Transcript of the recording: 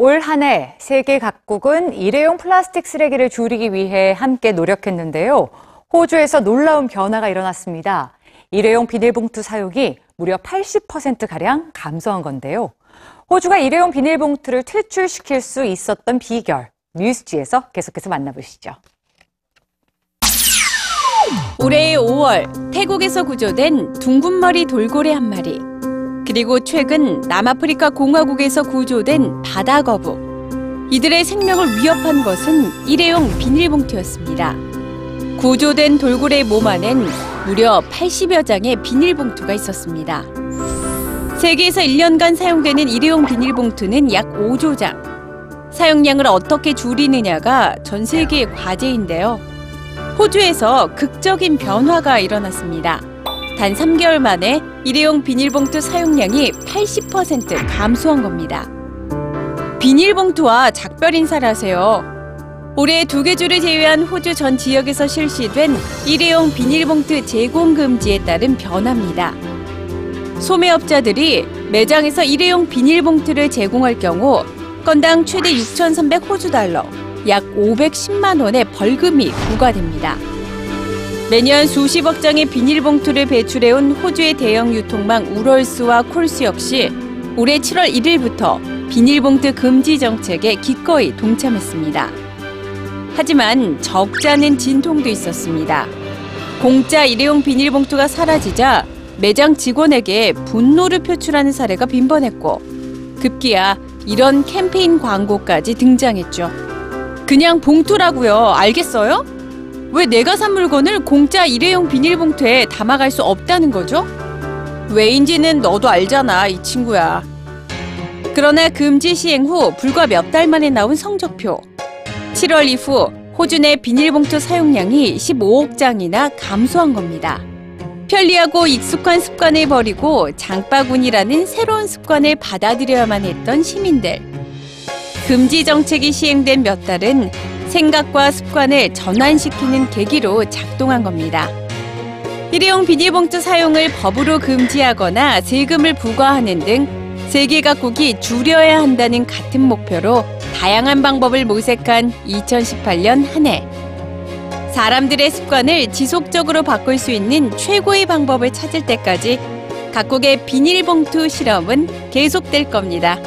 올 한 해 세계 각국은 일회용 플라스틱 쓰레기를 줄이기 위해 함께 노력했는데요. 호주에서 놀라운 변화가 일어났습니다. 일회용 비닐봉투 사용이 무려 80%가량 감소한 건데요. 호주가 일회용 비닐봉투를 퇴출시킬 수 있었던 비결, 뉴스지에서 계속해서 만나보시죠. 올해 5월 태국에서 구조된 둥근머리 돌고래 한 마리 그리고 최근 남아프리카 공화국에서 구조된 바다 거북 이들의 생명을 위협한 것은 일회용 비닐봉투였습니다. 구조된 돌고래의 몸 안엔 무려 80여 장의 비닐봉투가 있었습니다. 세계에서 1년간 사용되는 일회용 비닐봉투는 약 5조 장. 사용량을 어떻게 줄이느냐가 전 세계의 과제인데요. 호주에서 극적인 변화가 일어났습니다. 단 3개월 만에 일회용 비닐봉투 사용량이 80% 감소한 겁니다. 비닐봉투와 작별 인사를 하세요. 올해 두 개 주를 제외한 호주 전 지역에서 실시된 일회용 비닐봉투 제공 금지에 따른 변화입니다. 소매업자들이 매장에서 일회용 비닐봉투를 제공할 경우 건당 최대 6,300 호주 달러, 약 510만 원의 벌금이 부과됩니다. 매년 수십억 장의 비닐봉투를 배출해온 호주의 대형 유통망 우럴스와 콜스 역시 올해 7월 1일부터 비닐봉투 금지 정책에 기꺼이 동참했습니다. 하지만 적잖은 진통도 있었습니다. 공짜 일회용 비닐봉투가 사라지자 매장 직원에게 분노를 표출하는 사례가 빈번했고 급기야 이런 캠페인 광고까지 등장했죠. 그냥 봉투라고요. 알겠어요? 왜 내가 산 물건을 공짜 일회용 비닐봉투에 담아갈 수 없다는 거죠? 왜인지는 너도 알잖아, 이 친구야. 그러나 금지 시행 후 불과 몇 달 만에 나온 성적표. 7월 이후 호주 내 비닐봉투 사용량이 15억 장이나 감소한 겁니다. 편리하고 익숙한 습관을 버리고 장바구니라는 새로운 습관을 받아들여야만 했던 시민들. 금지 정책이 시행된 몇 달은 생각과 습관을 전환시키는 계기로 작동한 겁니다. 일회용 비닐봉투 사용을 법으로 금지하거나 세금을 부과하는 등 세계 각국이 줄여야 한다는 같은 목표로 다양한 방법을 모색한 2018년 한 해. 사람들의 습관을 지속적으로 바꿀 수 있는 최고의 방법을 찾을 때까지 각국의 비닐봉투 실험은 계속될 겁니다.